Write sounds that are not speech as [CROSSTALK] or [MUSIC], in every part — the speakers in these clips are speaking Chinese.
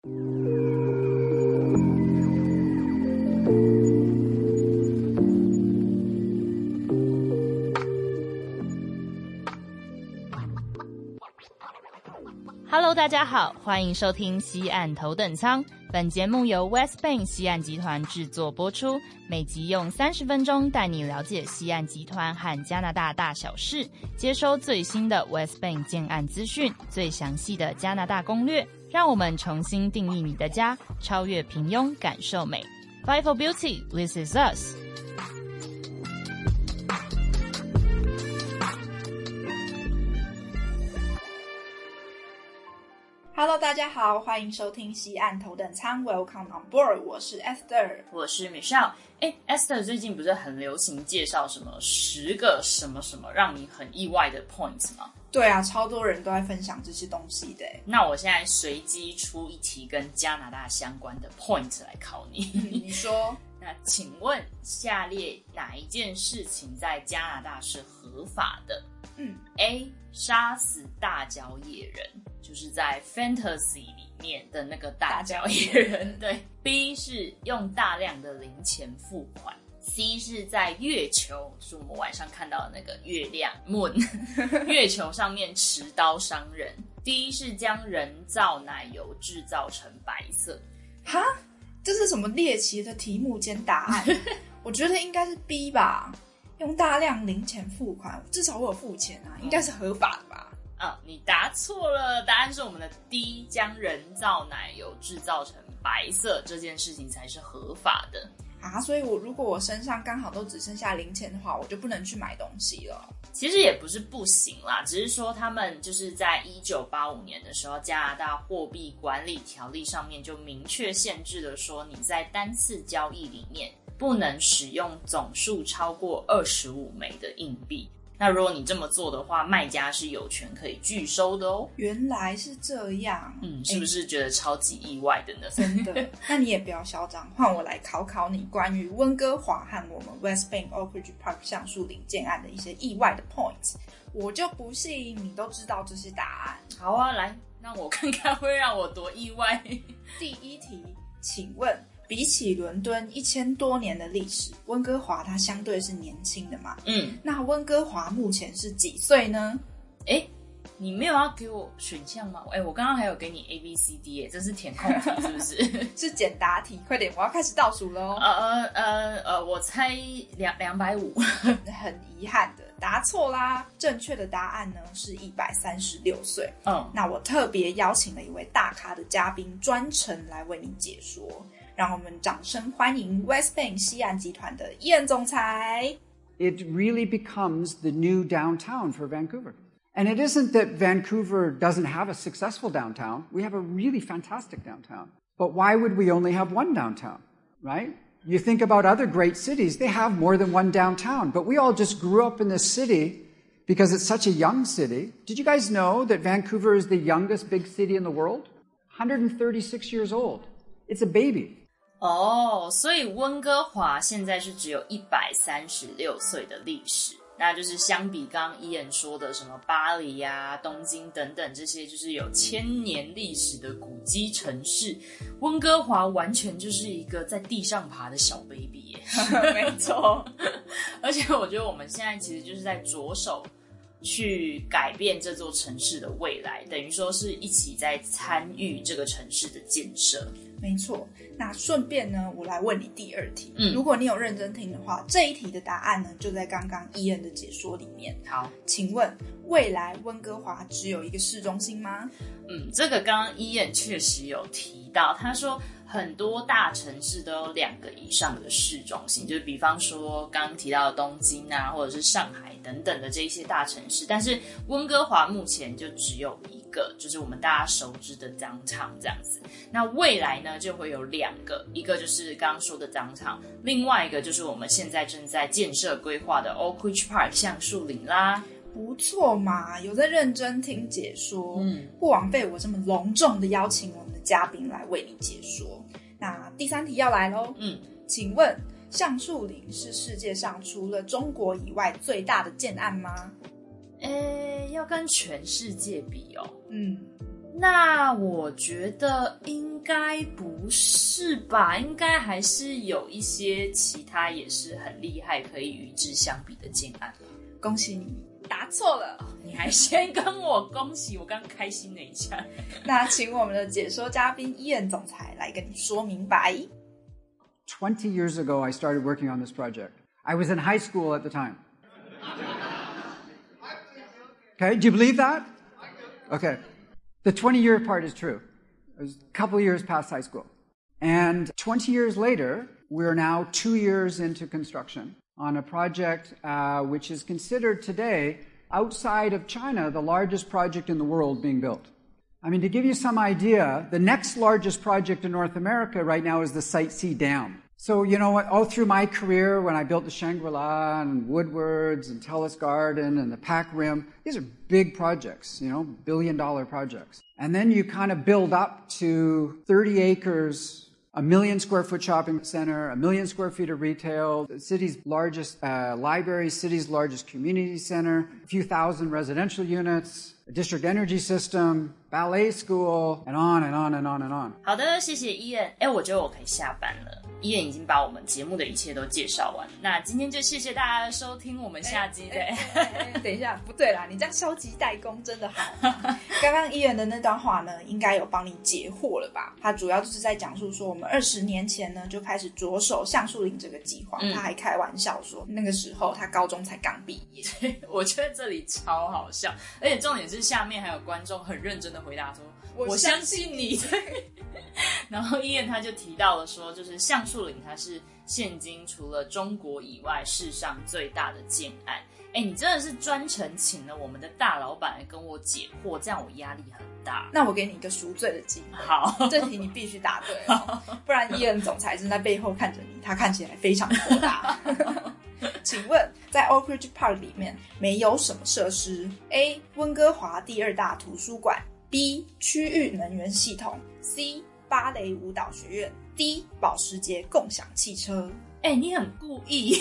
Hello，大家好，欢迎收听西岸头等舱。本节目由 West Bank 西岸集团制作播出，每集用三十分钟带你了解西岸集团和加拿大大小事，接收最新的 West Bank 建案资讯，最详细的加拿大攻略。让我们重新定义你的家，超越平庸，感受美。Five for beauty, this is us. Hello，大家好，欢迎收听西岸头等舱，Welcome on board，我是 Esther，我是 Michelle。哎，Esther 最近不是很流行介绍什么十个什么什么让你很意外的 points 吗？对啊，超多人都在分享这些东西的。那我现在随机出一题跟加拿大相关的 point 来考你。你说，[LAUGHS] 那请问下列哪一件事情在加拿大是合法的？嗯，A 杀死大脚野人。就是在 fantasy 里面的那个大脚野人，对。B 是用大量的零钱付款。C 是在月球，是我们晚上看到的那个月亮 moon，[LAUGHS] 月球上面持刀伤人。D 是将人造奶油制造成白色。哈，这是什么猎奇的题目兼答案？[LAUGHS] 我觉得应该是 B 吧，用大量零钱付款，至少我有付钱啊，应该是合法的吧。啊，你答错了，答案是我们的 D，将人造奶油制造成白色这件事情才是合法的啊。所以，我如果我身上刚好都只剩下零钱的话，我就不能去买东西了。其实也不是不行啦，只是说他们就是在一九八五年的时候，加拿大货币管理条例上面就明确限制了，说你在单次交易里面不能使用总数超过二十五枚的硬币。那如果你这么做的话，卖家是有权可以拒收的哦。原来是这样，嗯，是不是觉得超级意外的呢？真的，[LAUGHS] 那你也不要嚣张，换我来考考你关于温哥华和我们 West Bank Oak Ridge Park 橡树林建案的一些意外的 points。我就不信你都知道这些答案。好啊，来，让我看看会让我多意外。[LAUGHS] 第一题，请问。比起伦敦一千多年的历史，温哥华它相对是年轻的嘛？嗯，那温哥华目前是几岁呢？哎，你没有要给我选项吗？哎，我刚刚还有给你 A B C D，哎，这是填空题是不是？[LAUGHS] 是简答题，快点，我要开始倒数喽。呃呃呃呃，我猜两两百五，很遗憾的答错啦。正确的答案呢是一百三十六岁。嗯，那我特别邀请了一位大咖的嘉宾，专程来为你解说。让我们掌声欢迎 West Bank 西岸集团的伊恩总裁。It really becomes the new downtown for Vancouver. And it isn't that Vancouver doesn't have a successful downtown. We have a really fantastic downtown. But why would we only have one downtown, right? You think about other great cities, they have more than one downtown. But we all just grew up in this city because it's such a young city. Did you guys know that Vancouver is the youngest big city in the world? 136 years old. It's a baby. 哦，所以温哥华现在是只有一百三十六岁的历史，那就是相比刚刚伊恩说的什么巴黎呀、东京等等这些就是有千年历史的古迹城市，温哥华完全就是一个在地上爬的小 baby。[LAUGHS] 没错，[LAUGHS] 而且我觉得我们现在其实就是在着手去改变这座城市的未来，等于说是一起在参与这个城市的建设。没错，那顺便呢，我来问你第二题。嗯，如果你有认真听的话，这一题的答案呢，就在刚刚伊恩的解说里面。好，请问未来温哥华只有一个市中心吗？嗯，这个刚刚伊恩确实有提到，他说。很多大城市都有两个以上的市中心，就是比方说刚刚提到的东京啊，或者是上海等等的这一些大城市。但是温哥华目前就只有一个，就是我们大家熟知的 downtown 这样子。那未来呢，就会有两个，一个就是刚刚说的 downtown，另外一个就是我们现在正在建设规划的 Oak Ridge Park 橡树林啦。不错嘛，有在认真听解说，嗯，不枉费我这么隆重的邀请我们的嘉宾来为你解说。那第三题要来喽，嗯，请问橡树林是世界上除了中国以外最大的建案吗？诶，要跟全世界比哦，嗯，那我觉得应该不是吧？应该还是有一些其他也是很厉害，可以与之相比的建案。恭喜你答错了，[LAUGHS] 你还先跟我恭喜，我刚开心了一下。那请我们的解说嘉宾伊恩总裁来跟你说明白。Twenty years ago, I started working on this project. I was in high school at the time. Okay, do you believe that? Okay. The 20 year part is true. It was a couple years past high school. And 20 years later, we're now two years into construction on a project uh, which is considered today, outside of China, the largest project in the world being built. I mean, to give you some idea, the next largest project in North America right now is the Site C Dam. So, you know what, all through my career, when I built the Shangri-La and Woodwards and Telus Garden and the Pack Rim, these are big projects, you know, billion dollar projects. And then you kind of build up to 30 acres, a million square foot shopping center, a million square feet of retail, the city's largest uh, library, city's largest community center, a few thousand residential units, a district energy system, ballet school, and on and on and on and on. 好的，谢谢伊恩。哎，我觉得我可以下班了。伊恩已经把我们节目的一切都介绍完，那今天就谢谢大家的收听，我们下集再。等一下，不对啦，你这样消极怠工真的好。[LAUGHS] 刚刚伊恩的那段话呢，应该有帮你解惑了吧？他主要就是在讲述说，我们二十年前呢就开始着手橡树林这个计划。他还开玩笑说，那个时候他高中才刚毕业。我觉得这里超好笑，而且重点是下面还有观众很认真的回答说。我相信你。[LAUGHS] [LAUGHS] 然后伊恩他就提到了说，就是橡树岭，它是现今除了中国以外世上最大的建案。哎，你真的是专程请了我们的大老板来跟我解惑，这样我压力很大。那我给你一个赎罪的机会。好，这题你必须答对，不然伊恩总裁正在背后看着你，他看起来非常火大。[LAUGHS] 请问，在 Oak Ridge Park 里面没有什么设施？A. 温哥华第二大图书馆。B 区域能源系统，C 芭蕾舞蹈学院，D 保时捷共享汽车。哎，你很故意，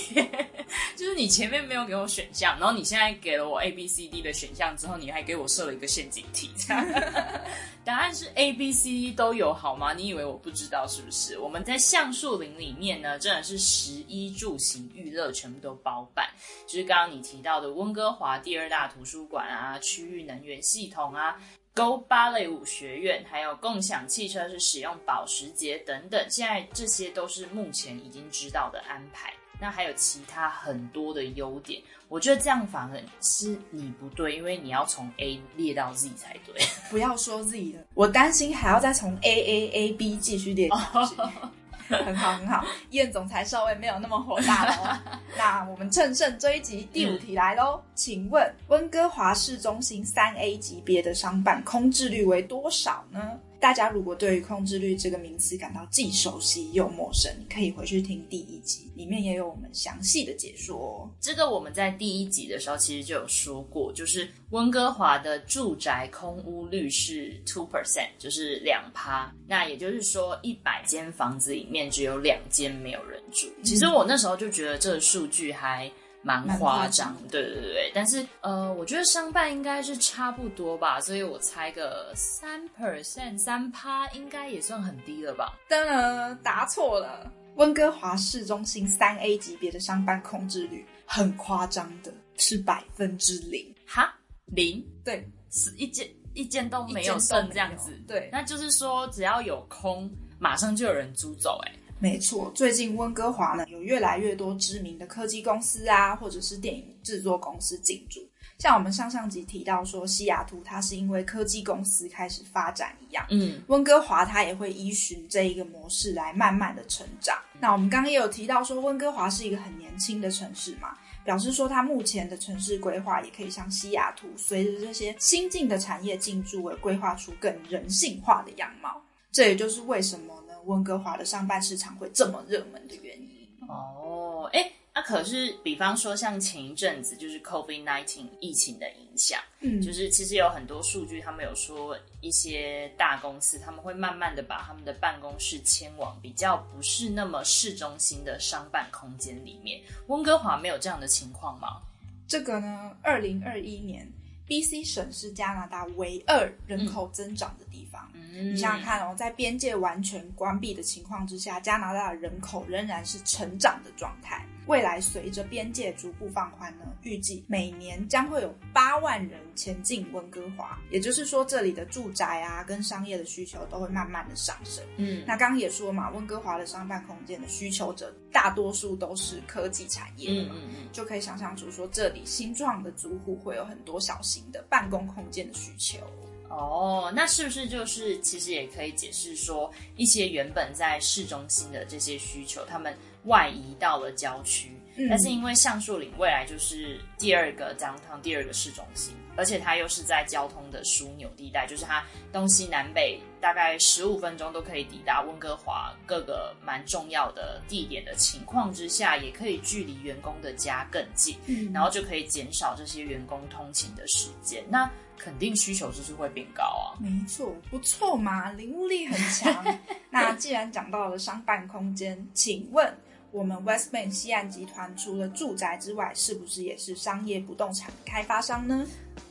[LAUGHS] 就是你前面没有给我选项，然后你现在给了我 A、B、C、D 的选项之后，你还给我设了一个陷阱题。[LAUGHS] 答案是 A B C D 都有好吗？你以为我不知道是不是？我们在橡树林里面呢，真的是食衣住行娱乐全部都包办，就是刚刚你提到的温哥华第二大图书馆啊，区域能源系统啊。Go 芭蕾舞学院，还有共享汽车是使用保时捷等等，现在这些都是目前已经知道的安排。那还有其他很多的优点，我觉得这样反而是你不对，因为你要从 A 列到 Z 才对。不要说 Z 了，我担心还要再从 A A A B 继续列下去。[LAUGHS] [LAUGHS] [LAUGHS] 很好很好，燕总裁稍微没有那么火大了。[LAUGHS] 那我们乘胜追击，第五题来喽。请问温哥华市中心三 A 级别的商办空置率为多少呢？大家如果对于控制率这个名词感到既熟悉又陌生，可以回去听第一集，里面也有我们详细的解说。这个我们在第一集的时候其实就有说过，就是温哥华的住宅空屋率是 two percent，就是两趴。那也就是说，一百间房子里面只有两间没有人住。其实我那时候就觉得这个数据还。蛮夸张，对对对对，但是呃，我觉得商办应该是差不多吧，所以我猜个三 percent 三趴应该也算很低了吧？当然答错了，温哥华市中心三 A 级别的商办空置率很夸张的，是百分之零。哈，零？对，是一间一间都没有剩这样子。对，那就是说只要有空，马上就有人租走，哎。没错，最近温哥华呢有越来越多知名的科技公司啊，或者是电影制作公司进驻。像我们上上集提到说，西雅图它是因为科技公司开始发展一样，嗯，温哥华它也会依循这一个模式来慢慢的成长。那我们刚刚也有提到说，温哥华是一个很年轻的城市嘛，表示说它目前的城市规划也可以像西雅图，随着这些新进的产业进驻而规划出更人性化的样貌。这也就是为什么。温哥华的上半市场会这么热门的原因哦，哎，那可是比方说像前一阵子就是 COVID nineteen 疫情的影响，嗯，就是其实有很多数据，他们有说一些大公司他们会慢慢的把他们的办公室迁往比较不是那么市中心的商办空间里面。温哥华没有这样的情况吗？这个呢，二零二一年。B.C 省是加拿大唯二人口增长的地方。你想想看哦，在边界完全关闭的情况之下，加拿大的人口仍然是成长的状态。未来随着边界逐步放宽呢，预计每年将会有八万人前进温哥华。也就是说，这里的住宅啊跟商业的需求都会慢慢的上升。嗯，那刚刚也说嘛，温哥华的商办空间的需求者大多数都是科技产业的嘛，就可以想象出说这里新创的租户会有很多小型的办公空间的需求。哦，那是不是就是其实也可以解释说，一些原本在市中心的这些需求，他们外移到了郊区？但是因为橡树岭未来就是第二个 downtown，第二个市中心，而且它又是在交通的枢纽地带，就是它东西南北大概十五分钟都可以抵达温哥华各个蛮重要的地点的情况之下，也可以距离员工的家更近，嗯然后就可以减少这些员工通勤的时间。那肯定需求就是会变高啊，没错，不错嘛，领悟力很强。[LAUGHS] 那既然讲到了商办空间，请问我们 West Bank 西岸集团除了住宅之外，是不是也是商业不动产开发商呢？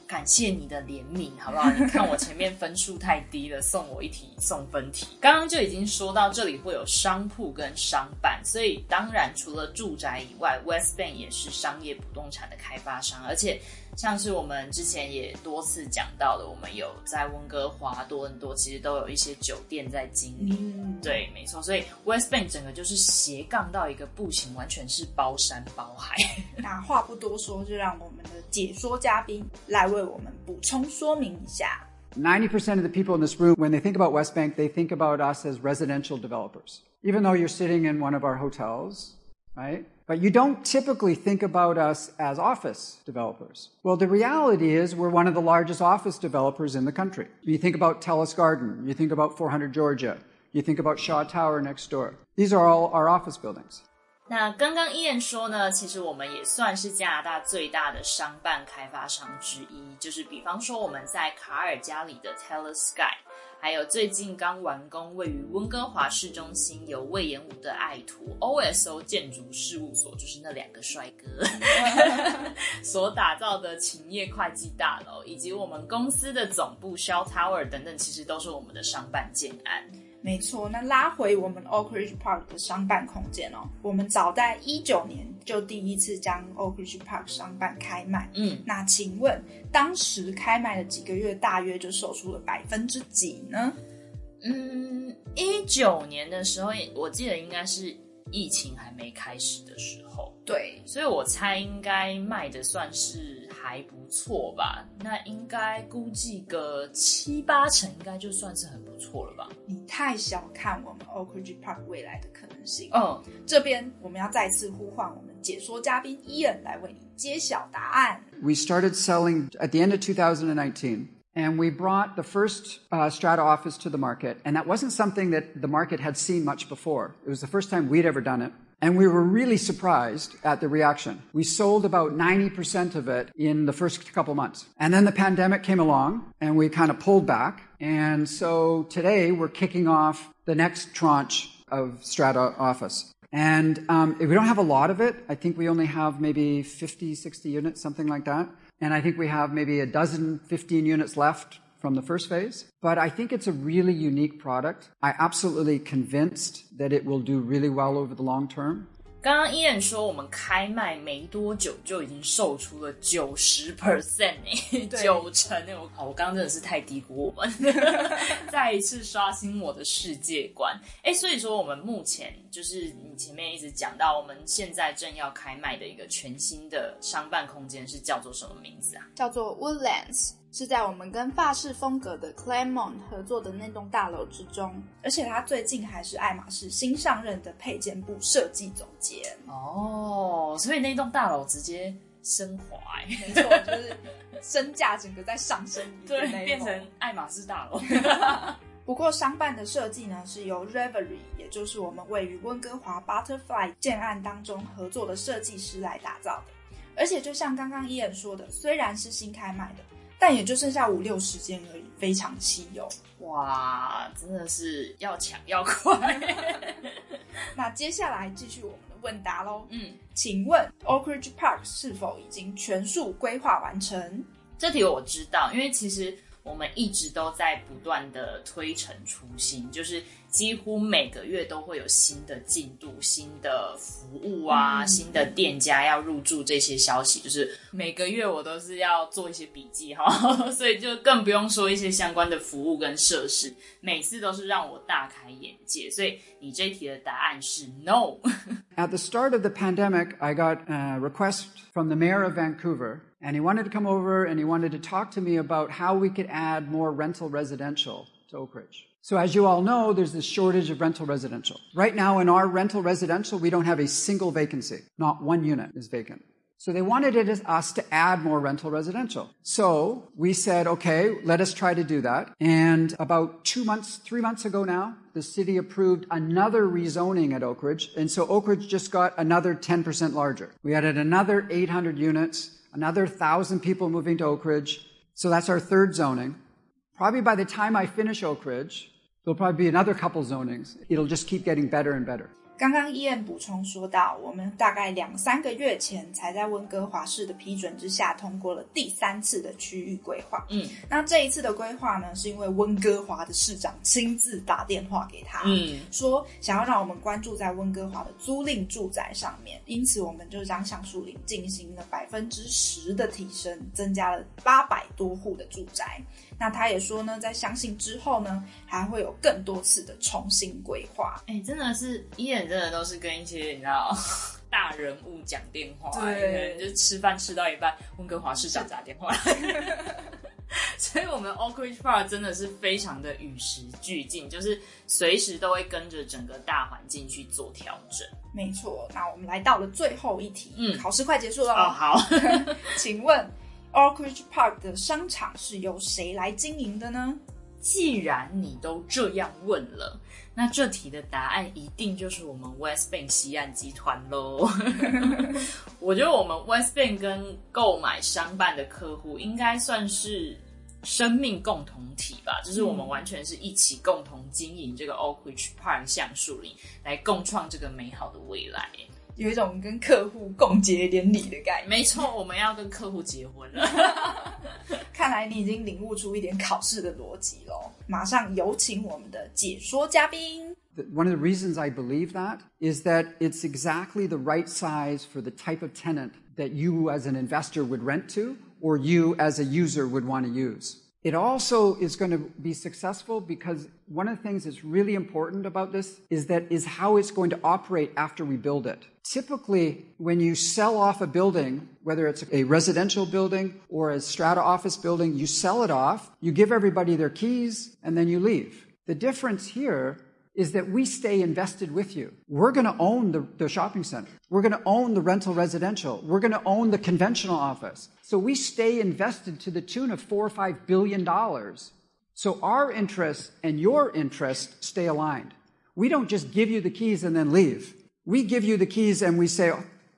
感谢你的怜悯，好不好？[LAUGHS] 你看我前面分数太低了，送我一题送分题。刚刚就已经说到这里会有商铺跟商办，所以当然除了住宅以外，West Bank 也是商业不动产的开发商，而且。像是我们之前也多次讲到的，我们有在温哥华、多伦多，其实都有一些酒店在经营。对，没错。所以 West Bank 整个就是斜杠到一个步行，完全是包山包海。[LAUGHS] 那话不多说，就让我们的解说嘉宾来为我们补充说明一下。Ninety percent of the people in this room, when they think about West Bank, they think about us as residential developers. Even though you're sitting in one of our hotels, right? But you don't typically think about us as office developers. Well, the reality is we're one of the largest office developers in the country. You think about Telus Garden, you think about 400 Georgia, you think about Shaw Tower next door. These are all our office buildings. 那刚刚伊燕说呢，其实我们也算是加拿大最大的商办开发商之一，就是比方说我们在卡尔加里的 Telus Sky。还有最近刚完工、位于温哥华市中心、由魏延武的爱徒 OSO 建筑事务所，就是那两个帅哥 [LAUGHS] 所打造的勤业会计大楼，以及我们公司的总部 Shell Tower 等等，其实都是我们的商办建案。没错，那拉回我们 Oak Ridge Park 的商办空间哦，我们早在一九年就第一次将 Oak Ridge Park 商办开卖。嗯，那请问当时开卖的几个月，大约就售出了百分之几呢？嗯，一九年的时候，我记得应该是疫情还没开始的时候。对，所以我猜应该卖的算是。还不错吧？那应该估计个七八成，应该就算是很不错了吧？你太小看我们 Oak Ridge Park 未来的可能性。嗯，这边我们要再次呼唤我们解说嘉宾 Ian 来为你揭晓答案。We started selling at the end of 2019. And we brought the first uh, Strata office to the market. And that wasn't something that the market had seen much before. It was the first time we'd ever done it. And we were really surprised at the reaction. We sold about 90% of it in the first couple months. And then the pandemic came along and we kind of pulled back. And so today we're kicking off the next tranche of Strata Office. And um, we don't have a lot of it. I think we only have maybe 50, 60 units, something like that. And I think we have maybe a dozen, 15 units left from the first phase. But I think it's a really unique product. I absolutely convinced that it will do really well over the long term. 刚刚伊人说，我们开卖没多久就已经售出了九十 percent 哎，九成哎，我靠我刚刚真的是太低估我们，[LAUGHS] 再一次刷新我的世界观哎，所以说我们目前就是你前面一直讲到，我们现在正要开卖的一个全新的商办空间是叫做什么名字啊？叫做 Woodlands。是在我们跟法式风格的 Claremont 合作的那栋大楼之中，而且他最近还是爱马仕新上任的配件部设计总监哦，所以那栋大楼直接升华，没错，就是身价整个在上升，[LAUGHS] 对，变成爱马仕大楼。[LAUGHS] 不过商办的设计呢，是由 Reverie，也就是我们位于温哥华 Butterfly 建案当中合作的设计师来打造的，而且就像刚刚伊恩说的，虽然是新开卖的。但也就剩下五六十件而已，非常稀有。哇，真的是要抢要快。[LAUGHS] 那接下来继续我们的问答喽。嗯，请问 Oak Ridge Park 是否已经全数规划完成？这题我知道，因为其实我们一直都在不断的推陈出新，就是几乎每个月都会有新的进度、新的服务啊、新的店家要入驻这些消息，就是每个月我都是要做一些笔记哈，所以就更不用说一些相关的服务跟设施，每次都是让我大开眼界。所以你这题的答案是 no。At the start of the pandemic, I got a request from the mayor of Vancouver. And he wanted to come over and he wanted to talk to me about how we could add more rental residential Oak Ridge. So as you all know, there's this shortage of rental residential. Right now in our rental residential, we don't have a single vacancy. Not one unit is vacant. So they wanted us to add more rental residential. So we said, okay, let us try to do that. And about two months, three months ago now, the city approved another rezoning at Oak Ridge. And so Oak Ridge just got another 10% larger. We added another 800 units another thousand people moving to Oak Ridge. So that's our third zoning. Probably by the time I finish Oak Ridge, there'll probably be another couple zonings. It'll just keep getting better and better. 刚刚伊恩补充说到，我们大概两三个月前才在温哥华市的批准之下通过了第三次的区域规划。嗯，那这一次的规划呢，是因为温哥华的市长亲自打电话给他，嗯，说想要让我们关注在温哥华的租赁住宅上面，因此我们就将橡树林进行了百分之十的提升，增加了八百多户的住宅。那他也说呢，在相信之后呢，还会有更多次的重新规划。哎，真的是伊人真的都是跟一些你知道大人物讲电话，对，就吃饭吃到一半，温哥华市长打电话。[LAUGHS] 所以，我们 Oak Ridge Park 真的是非常的与时俱进，就是随时都会跟着整个大环境去做调整。没错，那我们来到了最后一题，嗯，考试快结束了哦。好，[LAUGHS] 请问。Oak Ridge Park 的商场是由谁来经营的呢？既然你都这样问了，那这题的答案一定就是我们 West Bank 西岸集团喽。[LAUGHS] 我觉得我们 West Bank 跟购买商办的客户应该算是生命共同体吧，就是我们完全是一起共同经营这个 Oak Ridge Park 橡树林，来共创这个美好的未来。有一种跟客户共结连理的概念。没错，我们要跟客户结婚了。看来你已经领悟出一点考试的逻辑喽。马上有请我们的解说嘉宾。One [LAUGHS] of the reasons I believe that is that it's exactly the right size for the type of tenant that you as an investor would rent to or you as a user would want to use. It also is going to be successful because one of the things that's really important about this is that is how it's going to operate after we build it. Typically, when you sell off a building, whether it's a residential building or a strata office building, you sell it off, you give everybody their keys, and then you leave. The difference here is that we stay invested with you. We're going to own the, the shopping center. We're going to own the rental residential. We're going to own the conventional office. So we stay invested to the tune of four or five billion dollars. So our interests and your interests stay aligned. We don't just give you the keys and then leave. We give you the keys and we say,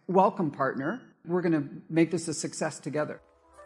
welcome partner. We're going to make this a success together.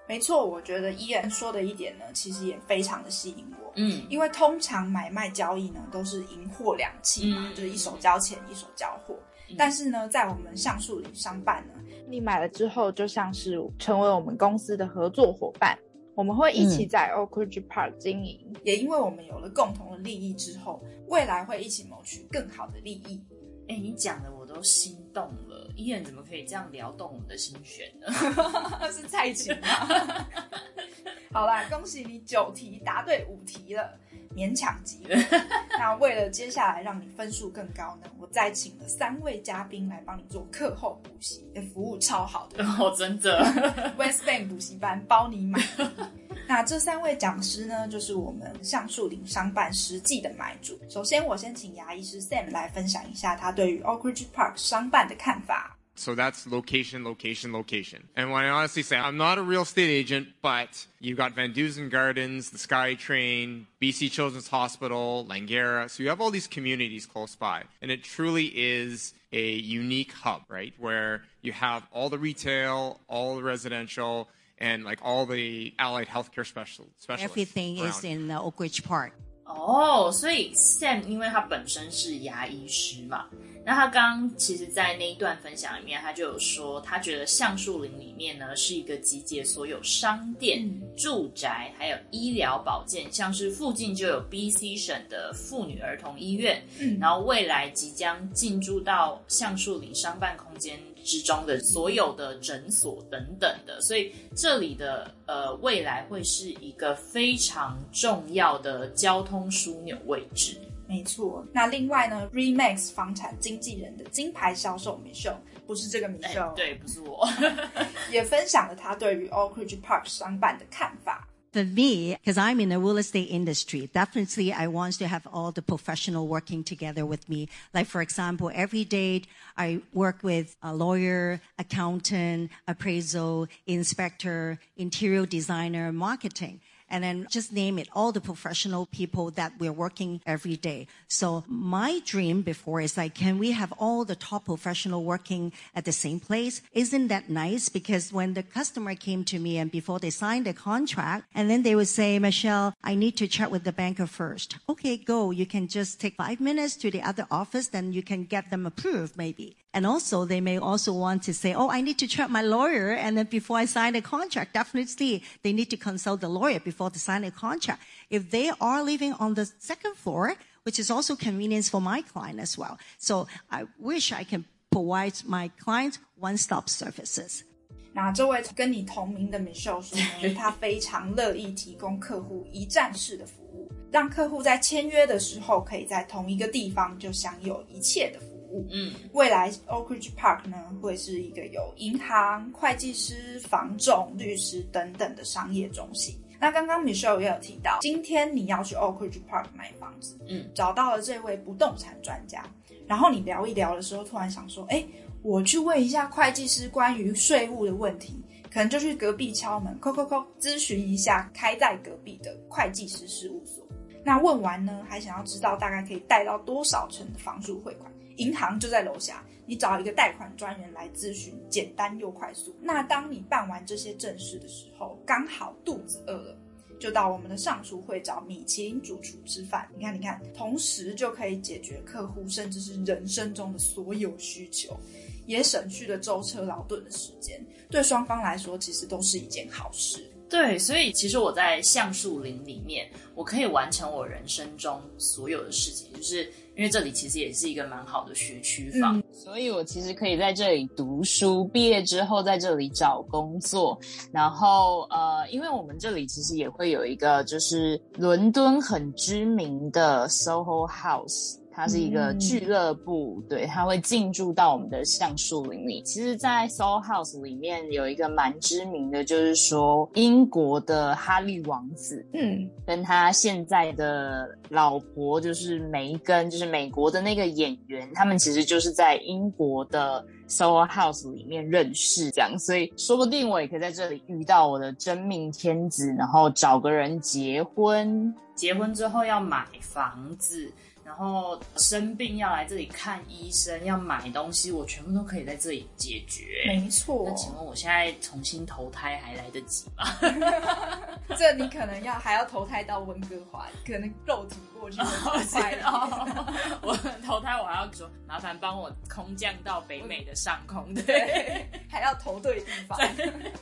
没错，我觉得伊人说的一点呢，其实也非常的吸引我。嗯，因为通常买卖交易呢都是银货两讫嘛，就是一手交钱一手交货。但是呢，在我们橡树林商办呢，你买了之后就像是成为我们公司的合作伙伴，我们会一起在 Oak Ridge Park 经营。也因为我们有了共同的利益之后，未来会一起谋取更好的利益。哎，你讲的我都心动了。伊人怎么可以这样撩动我们的心弦呢？[LAUGHS] 是蔡琴吗？[LAUGHS] 好啦，恭喜你九题答对五题了，勉强及格。那为了接下来让你分数更高呢，我再请了三位嘉宾来帮你做课后补习，服务超好的哦，真的。[LAUGHS] West Bank 补习班包你买。那这三位讲师呢，就是我们橡树林商办实际的买主。首先，我先请牙医师 Sam 来分享一下他对于 Oak Ridge Park 商办的看法。So that's location, location, location. And when I honestly say, I'm not a real estate agent, but you've got Van Dusen Gardens, the SkyTrain, BC Children's Hospital, Langara. So you have all these communities close by. And it truly is a unique hub, right? Where you have all the retail, all the residential, and like all the allied healthcare special specialists. Everything is in Oak Ridge Park. 哦，所以 Sam 因为他本身是牙医师嘛， 那他刚刚其实，在那一段分享里面，他就有说，他觉得橡树林里面呢，是一个集结所有商店、住宅还有医疗保健，像是附近就有 B.C 省的妇女儿童医院，嗯，然后未来即将进驻到橡树林商办空间之中的所有的诊所等等的，所以这里的呃未来会是一个非常重要的交通枢纽位置。没错，那另外呢，Remax 房产经纪人的金牌销售 Michelle，不是这个 Michelle，对，不是我，也分享了他对于 [LAUGHS] Oak Ridge Park 商办的看法。For me, because I'm in the real estate industry, definitely I want to have all the professional working together with me. Like, for example, every day I work with a lawyer, accountant, appraisal, inspector, interior designer, marketing and then just name it, all the professional people that we're working every day. So my dream before is like, can we have all the top professional working at the same place? Isn't that nice? Because when the customer came to me and before they signed the contract, and then they would say, Michelle, I need to chat with the banker first. Okay, go. You can just take five minutes to the other office, then you can get them approved maybe. And also, they may also want to say, oh, I need to check my lawyer. And then before I sign a contract, definitely they need to consult the lawyer before they sign a contract. If they are living on the second floor, which is also convenience for my client as well. So I wish I can provide my clients one-stop services. 那这位跟你同名的 Michelle 说呢，他非常乐意提供客户一站式的服务，让客户在签约的时候可以在同一个地方就享有一切的服务。 嗯，未来 Oak Ridge Park 呢会是一个有银行、会计师、房仲、律师等等的商业中心。那刚刚 Michelle 也有提到，今天你要去 Oak Ridge Park 买房子，嗯，找到了这位不动产专家，然后你聊一聊的时候，突然想说，哎，我去问一下会计师关于税务的问题，可能就去隔壁敲门，叩叩叩，咨询一下开在隔壁的会计师事务所。那问完呢，还想要知道大概可以贷到多少成的房租汇款？银行就在楼下，你找一个贷款专员来咨询，简单又快速。那当你办完这些正事的时候，刚好肚子饿了，就到我们的上厨会找米其林主厨吃饭。你看，你看，同时就可以解决客户甚至是人生中的所有需求，也省去了舟车劳顿的时间。对双方来说，其实都是一件好事。对，所以其实我在橡树林里面，我可以完成我人生中所有的事情，就是因为这里其实也是一个蛮好的学区房，所以我其实可以在这里读书，毕业之后在这里找工作，然后呃，因为我们这里其实也会有一个就是伦敦很知名的 SOHO House。它是一个俱乐部，对，它会进驻到我们的橡树林里。其实，在 Soul House 里面有一个蛮知名的，就是说英国的哈利王子，嗯，跟他现在的老婆就是梅根，就是美国的那个演员，他们其实就是在英国的 Soul House 里面认识，这样，所以说不定我也可以在这里遇到我的真命天子，然后找个人结婚，结婚之后要买房子。然后生病要来这里看医生，要买东西，我全部都可以在这里解决。没错。那请问我现在重新投胎还来得及吗？[LAUGHS] 这你可能要还要投胎到温哥华，可能肉体过去投胎哦。我投胎我还要说麻烦帮我空降到北美的上空，对，还要投对地方。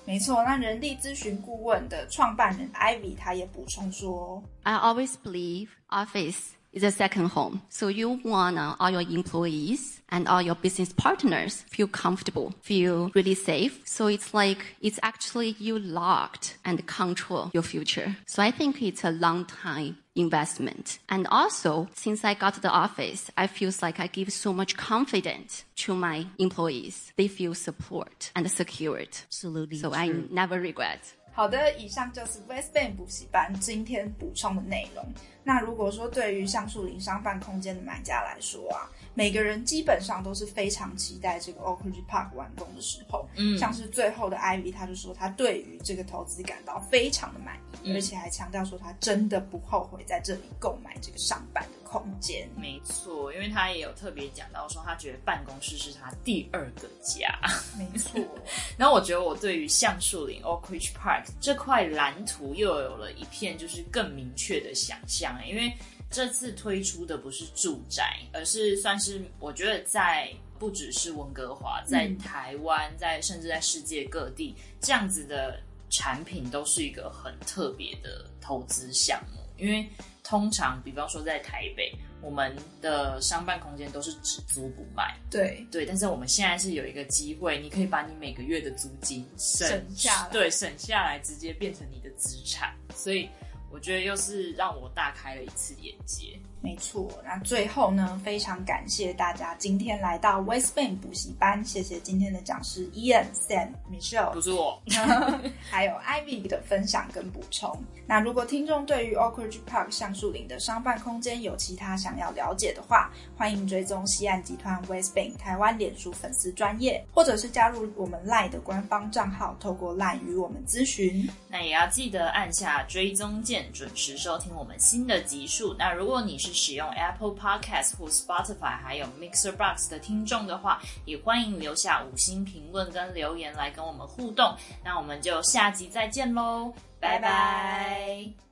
没错。那人力咨询顾问的创办人 Ivy 他也补充说：“I always believe office。” is a second home. So you want uh, all your employees and all your business partners feel comfortable, feel really safe. So it's like it's actually you locked and control your future. So I think it's a long time investment. And also, since I got the office, I feel like I give so much confidence to my employees. They feel support and secured. Absolutely. So true. I never regret. 好的，以上就是 West Bank 补习班今天补充的内容。 那如果说对于橡树林商办空间的买家来说啊，每个人基本上都是非常期待这个 Oak Ridge Park 完工的时候。嗯，像是最后的 Ivy，他就说他对于这个投资感到非常的满意，而且还强调说他真的不后悔在这里购买这个上班的。空间没错，因为他也有特别讲到说，他觉得办公室是他第二个家。没错，[LAUGHS] 然后我觉得我对于橡树林 Oak Ridge Park 这块蓝图又有了一片就是更明确的想象，因为这次推出的不是住宅，而是算是我觉得在不只是温哥华，在台湾，在甚至在世界各地，这样子的产品都是一个很特别的投资项目，因为通常，比方说在台北。我们的商办空间都是只租不卖，对。对，但是我们现在是有一个机会，你可以把你每个月的租金省下，对，省下来直接变成你的资产，所以我觉得又是让我大开了一次眼界。没错，那最后呢，非常感谢大家今天来到 West Bank 补习班，谢谢今天的讲师 Ian、Sam、Michelle，不是我，[LAUGHS] 还有 Ivy 的分享跟补充。那如果听众对于 Oak Ridge Park 橡树林的商办空间有其他想要了解的话，欢迎追踪西岸集团 West Bank 台湾脸书粉丝专业，或者是加入我们 Line 的官方账号，透过 Line 与我们咨询。那也要记得按下追踪键，准时收听我们新的集数。那如果你是使用 Apple Podcast 或 Spotify，还有 Mixer Box 的听众的话，也欢迎留下五星评论跟留言来跟我们互动。那我们就下集再见喽，拜拜。